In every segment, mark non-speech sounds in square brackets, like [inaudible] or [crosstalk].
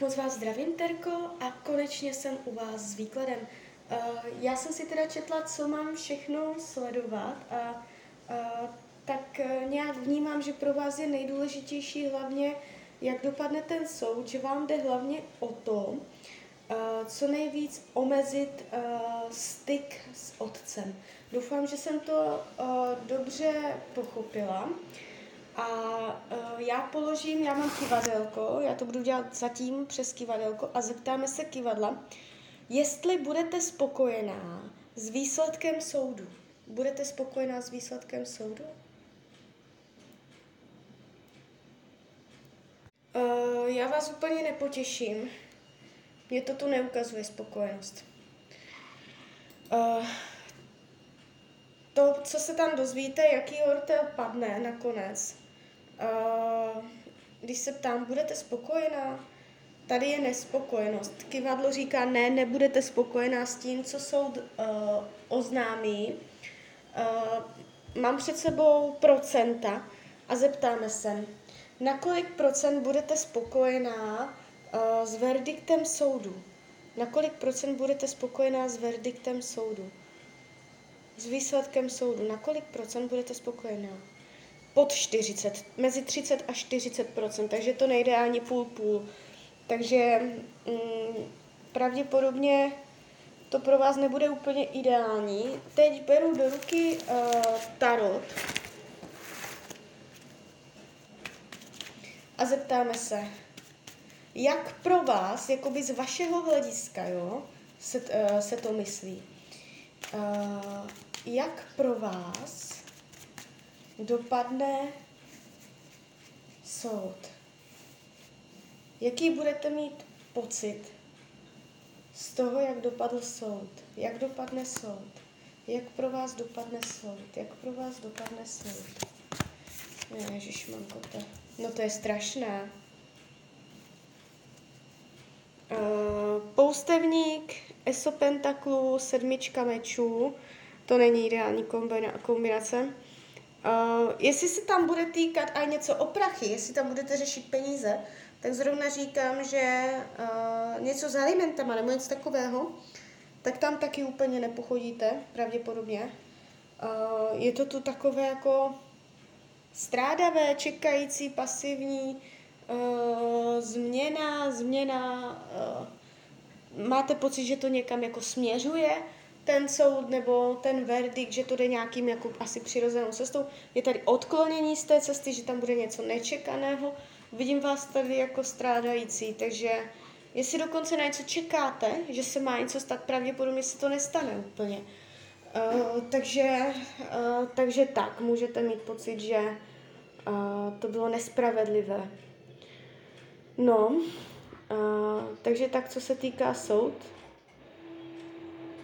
Moc vás zdravím, Terko, a konečně jsem u vás s výkladem. Uh, já jsem si teda četla, co mám všechno sledovat a uh, tak uh, nějak vnímám, že pro vás je nejdůležitější hlavně, jak dopadne ten soud, že vám jde hlavně o to, co nejvíc omezit styk s otcem. Doufám, že jsem to dobře pochopila. A uh, já položím, já mám kivadelko, já to budu dělat zatím přes kivadelko a zeptáme se kivadla, jestli budete spokojená s výsledkem soudu. Budete spokojená s výsledkem soudu? Uh, já vás úplně nepotěším. Mně to tu neukazuje spokojenost. Uh, to, co se tam dozvíte, jaký ortel padne nakonec, uh, když se ptám, budete spokojená? Tady je nespokojenost. Kivadlo říká, ne, nebudete spokojená s tím, co soud uh, oznámí. Uh, mám před sebou procenta a zeptáme se, na kolik procent budete spokojená uh, s verdiktem soudu? Na kolik procent budete spokojená s verdiktem soudu? s výsledkem soudu, na kolik procent budete spokojená? Pod 40, mezi 30 a 40% takže to nejde ani půl půl. Takže mm, pravděpodobně to pro vás nebude úplně ideální. Teď beru do ruky uh, tarot a zeptáme se, jak pro vás, jakoby z vašeho hlediska, jo, se, uh, se to myslí. Uh, jak pro vás dopadne soud. Jaký budete mít pocit z toho, jak dopadl soud? Jak dopadne soud? Jak pro vás dopadne soud? Jak pro vás dopadne soud? Ježišmanko, to, no to je strašné. Uh, poustevník, esopentaklu, sedmička mečů, to není ideální kombinace. Uh, jestli se tam bude týkat i něco o prachy, jestli tam budete řešit peníze, tak zrovna říkám, že uh, něco s alimentama nebo něco takového, tak tam taky úplně nepochodíte, pravděpodobně. Uh, je to tu takové jako strádavé, čekající, pasivní, uh, změna, změna, uh, máte pocit, že to někam jako směřuje, ten soud nebo ten verdikt, že to jde nějakým jako asi přirozenou cestou. Je tady odklonění z té cesty, že tam bude něco nečekaného. Vidím vás tady jako strádající, takže jestli dokonce na něco čekáte, že se má něco stát, pravděpodobně se to nestane úplně. Uh, takže, uh, takže tak, můžete mít pocit, že uh, to bylo nespravedlivé. No, uh, takže tak, co se týká soud,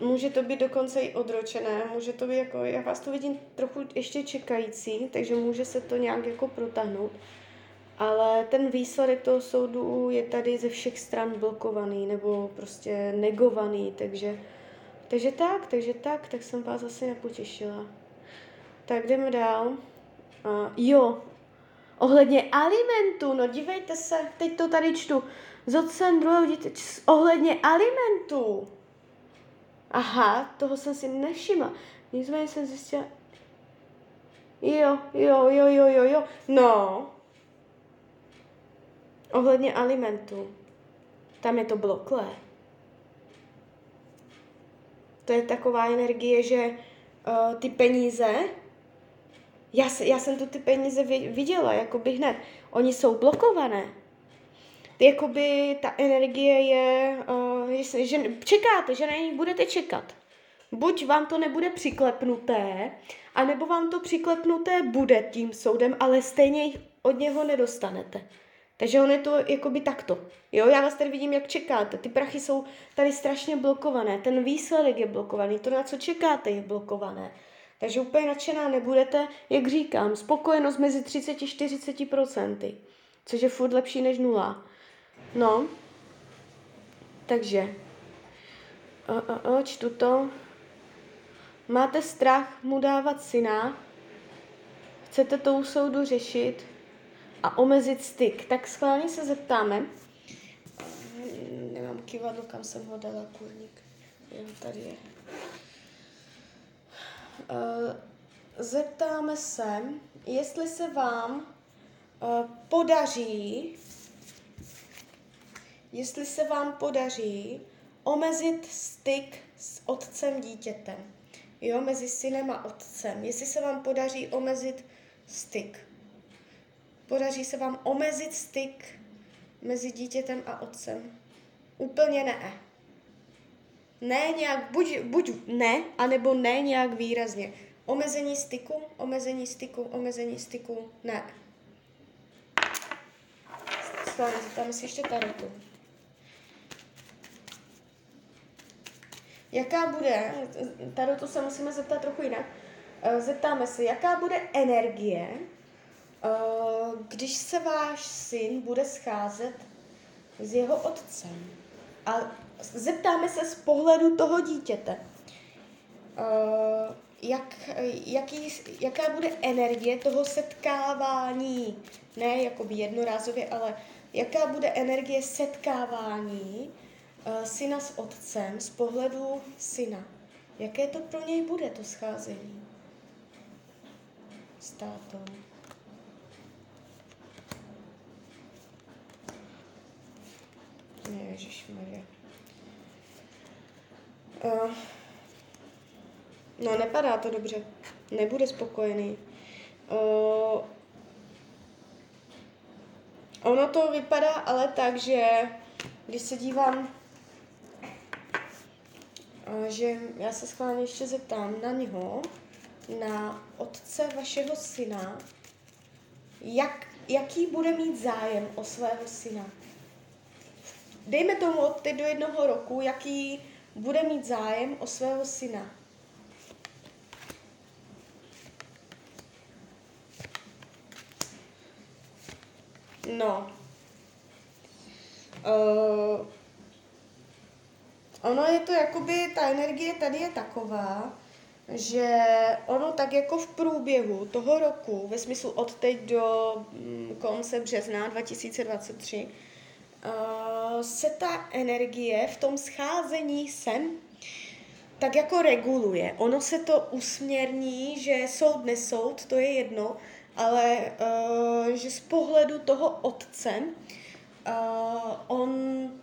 Může to být dokonce i odročené, může to být jako, já vás to vidím trochu ještě čekající, takže může se to nějak jako protáhnout. Ale ten výsledek toho soudu je tady ze všech stran blokovaný nebo prostě negovaný, takže, takže tak, takže tak, tak jsem vás asi nepotěšila. Tak jdeme dál. Uh, jo, ohledně alimentu, no dívejte se, teď to tady čtu. Z otcem druhého ohledně alimentu. Aha, toho jsem si nevšimla. Nicméně jsem zjistila, jo, jo, jo, jo, jo, jo, no, ohledně alimentu, tam je to bloklé. To je taková energie, že uh, ty peníze, já, já jsem tu ty peníze viděla, jako by hned, oni jsou blokované. Jakoby ta energie je, uh, že, že čekáte, že na ní budete čekat. Buď vám to nebude přiklepnuté, anebo vám to přiklepnuté bude tím soudem, ale stejně od něho nedostanete. Takže on je to jakoby takto. Jo, já vás tady vidím, jak čekáte. Ty prachy jsou tady strašně blokované. Ten výsledek je blokovaný. To, na co čekáte, je blokované. Takže úplně nadšená nebudete, jak říkám, spokojenost mezi 30-40%, což je furt lepší než nula. No, takže, o, o, o, čtu to. Máte strach mu dávat syna, chcete to u soudu řešit a omezit styk. Tak schválně se zeptáme, nemám kivadlo, kam jsem ho dala, kurník. Jo, tady je. Uh, zeptáme se, jestli se vám uh, podaří, jestli se vám podaří omezit styk s otcem dítětem. Jo, mezi synem a otcem. Jestli se vám podaří omezit styk. Podaří se vám omezit styk mezi dítětem a otcem. Úplně ne. Ne nějak, buď, buď ne, anebo ne nějak výrazně. Omezení styku, omezení styku, omezení styku, ne. Stále, tam si ještě tarotu. Jaká bude, tarotu se musíme zeptat trochu jinak, eh, zeptáme se, jaká bude energie, eh, když se váš syn bude scházet s jeho otcem. A zeptáme se z pohledu toho dítěte, uh, jak, jaký, jaká bude energie toho setkávání, ne jakoby jednorázově, ale jaká bude energie setkávání syna s otcem z pohledu syna. Jaké to pro něj bude, to scházení s tátou. Ježišmarja. Uh, no, nepadá to dobře. Nebude spokojený. Uh, ono to vypadá ale tak, že když se dívám, že já se schválně ještě zeptám na něho, na otce vašeho syna, jak, jaký bude mít zájem o svého syna dejme tomu od teď do jednoho roku, jaký bude mít zájem o svého syna. No. Uh, ono je to jakoby, ta energie tady je taková, že ono tak jako v průběhu toho roku, ve smyslu od teď do mm, konce března 2023, uh, se ta energie v tom scházení sem tak jako reguluje. Ono se to usměrní, že soud nesoud, to je jedno, ale uh, že z pohledu toho otce uh, on,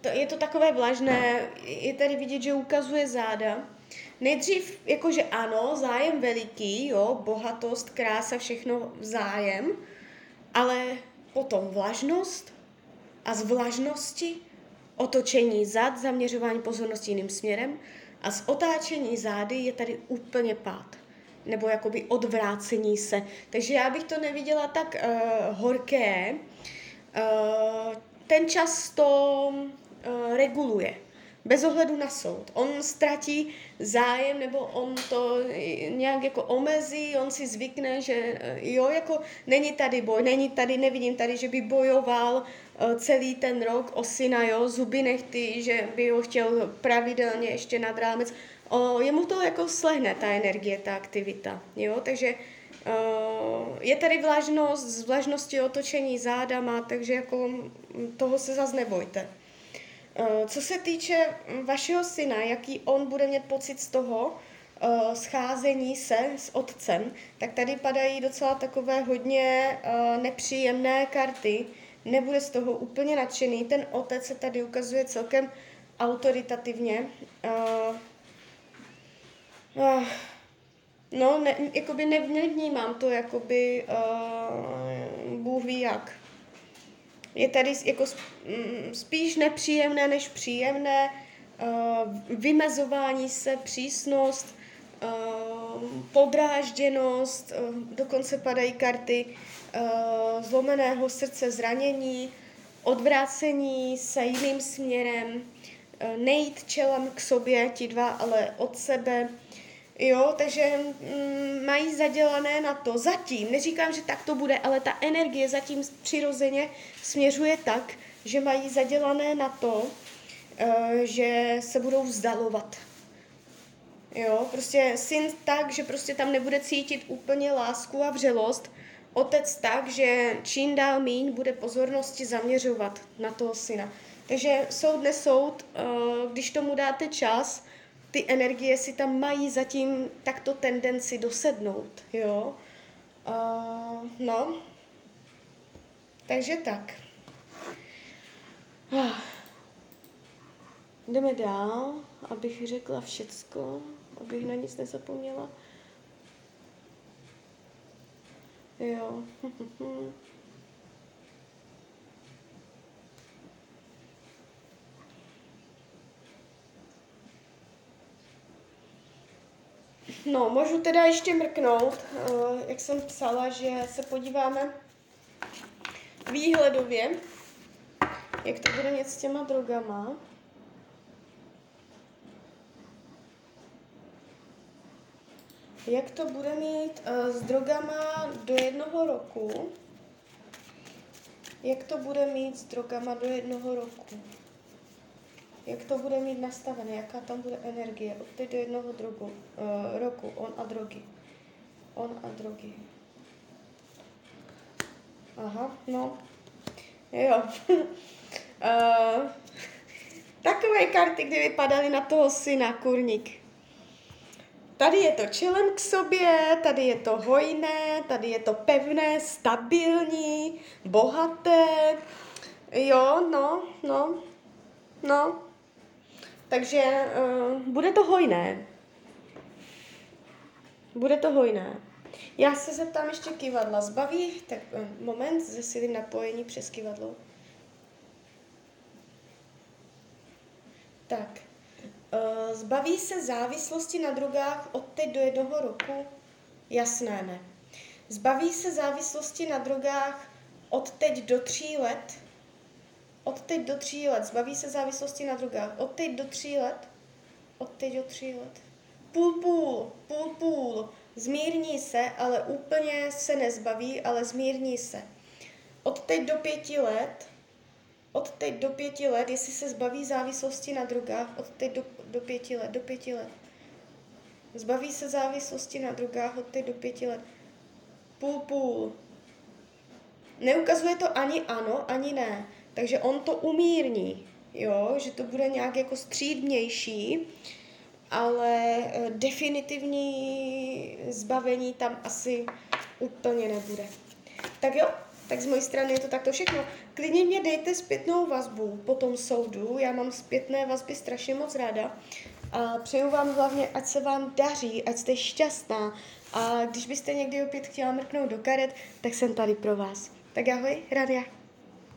to, je to takové vlažné, je tady vidět, že ukazuje záda. Nejdřív jakože ano, zájem veliký, jo, bohatost, krása, všechno zájem, ale potom vlažnost, a z vlažnosti otočení zad, zaměřování pozornosti jiným směrem a z otáčení zády je tady úplně pád nebo jakoby odvrácení se. Takže já bych to neviděla tak uh, horké. Uh, ten čas to uh, reguluje bez ohledu na soud. On ztratí zájem nebo on to nějak jako omezí, on si zvykne, že eh, jo, jako není tady boj, není tady, nevidím tady, že by bojoval eh, celý ten rok o syna, jo, zuby nechty, že by ho chtěl pravidelně ještě nad rámec. O, jemu to jako slehne, ta energie, ta aktivita, jo, takže Uh, je tady vlažnost, z vlažnosti otočení zádama, takže jako toho se zase nebojte. Eh, co se týče mm, vašeho syna, jaký on bude mít pocit z toho uh, scházení se s otcem, tak tady padají docela takové hodně nepříjemné karty. Nebude z toho úplně nadšený. Ten otec se tady ukazuje celkem autoritativně. Uh, uh, no, ne, jakoby nevnímám to, jakoby uh, Bůh ví jak. Je tady jako mm, spíš nepříjemné než příjemné, eh, vymezování se, přísnost, eh, podrážděnost, eh, dokonce padají karty zlomeného srdce, zranění, odvrácení se jiným směrem, nejít čelem k sobě, ti dva, ale od sebe, Jo, takže mm, mají zadělané na to. Zatím, neříkám, že tak to bude, ale ta energie zatím přirozeně směřuje tak, že mají zadělané na to, uh, že se budou vzdalovat. Jo, prostě syn tak, že prostě tam nebude cítit úplně lásku a vřelost, otec tak, že čím dál míň bude pozornosti zaměřovat na toho syna. Takže soud nesoud, uh, když tomu dáte čas, ty energie si tam mají zatím takto tendenci dosednout, jo. Uh, no, takže tak. Uh. Jdeme dál, abych řekla všecko, abych na nic nezapomněla. Jo. [laughs] No, můžu teda ještě mrknout, uh, jak jsem psala, že se podíváme výhledově, jak to bude něco s těma drogama. Jak to bude mít uh, s drogama do jednoho roku? Jak to bude mít s drogama do jednoho roku? Jak to bude mít nastavené? Jaká tam bude energie? Od teď do jednoho drogu, uh, roku. On a drogy. On a drogy. Aha, no. Jo. uh, [laughs] takové karty, kdy vypadaly na toho syna, kurník. Tady je to čelem k sobě, tady je to hojné, tady je to pevné, stabilní, bohaté. Jo, no, no, no. Takže uh, bude to hojné. Bude to hojné. Já se zeptám ještě kivadla. Zbaví, tak uh, moment, zesilím napojení přes kivadlo. Tak, Uh, zbaví se závislosti na drogách od teď do jednoho roku? Jasné ne. Zbaví se závislosti na drogách od teď do tří let? Od teď do tří let. Zbaví se závislosti na drogách. Od teď do tří let? Od teď do tří let. Půl půl, půl půl. Zmírní se, ale úplně se nezbaví, ale zmírní se. Od teď do pěti let od teď do pěti let, jestli se zbaví závislosti na drogách, od teď do, do pěti let, do pěti let. Zbaví se závislosti na drogách od teď do pěti let. Půl, půl. Neukazuje to ani ano, ani ne. Takže on to umírní, jo, že to bude nějak jako střídnější, ale eh, definitivní zbavení tam asi úplně nebude. Tak jo, tak z mojej strany je to takto všechno. Klidně mě dejte zpětnou vazbu po tom soudu, já mám zpětné vazby strašně moc ráda. A přeju vám hlavně, ať se vám daří, ať jste šťastná. A když byste někdy opět chtěla mrknout do karet, tak jsem tady pro vás. Tak ahoj, Radia.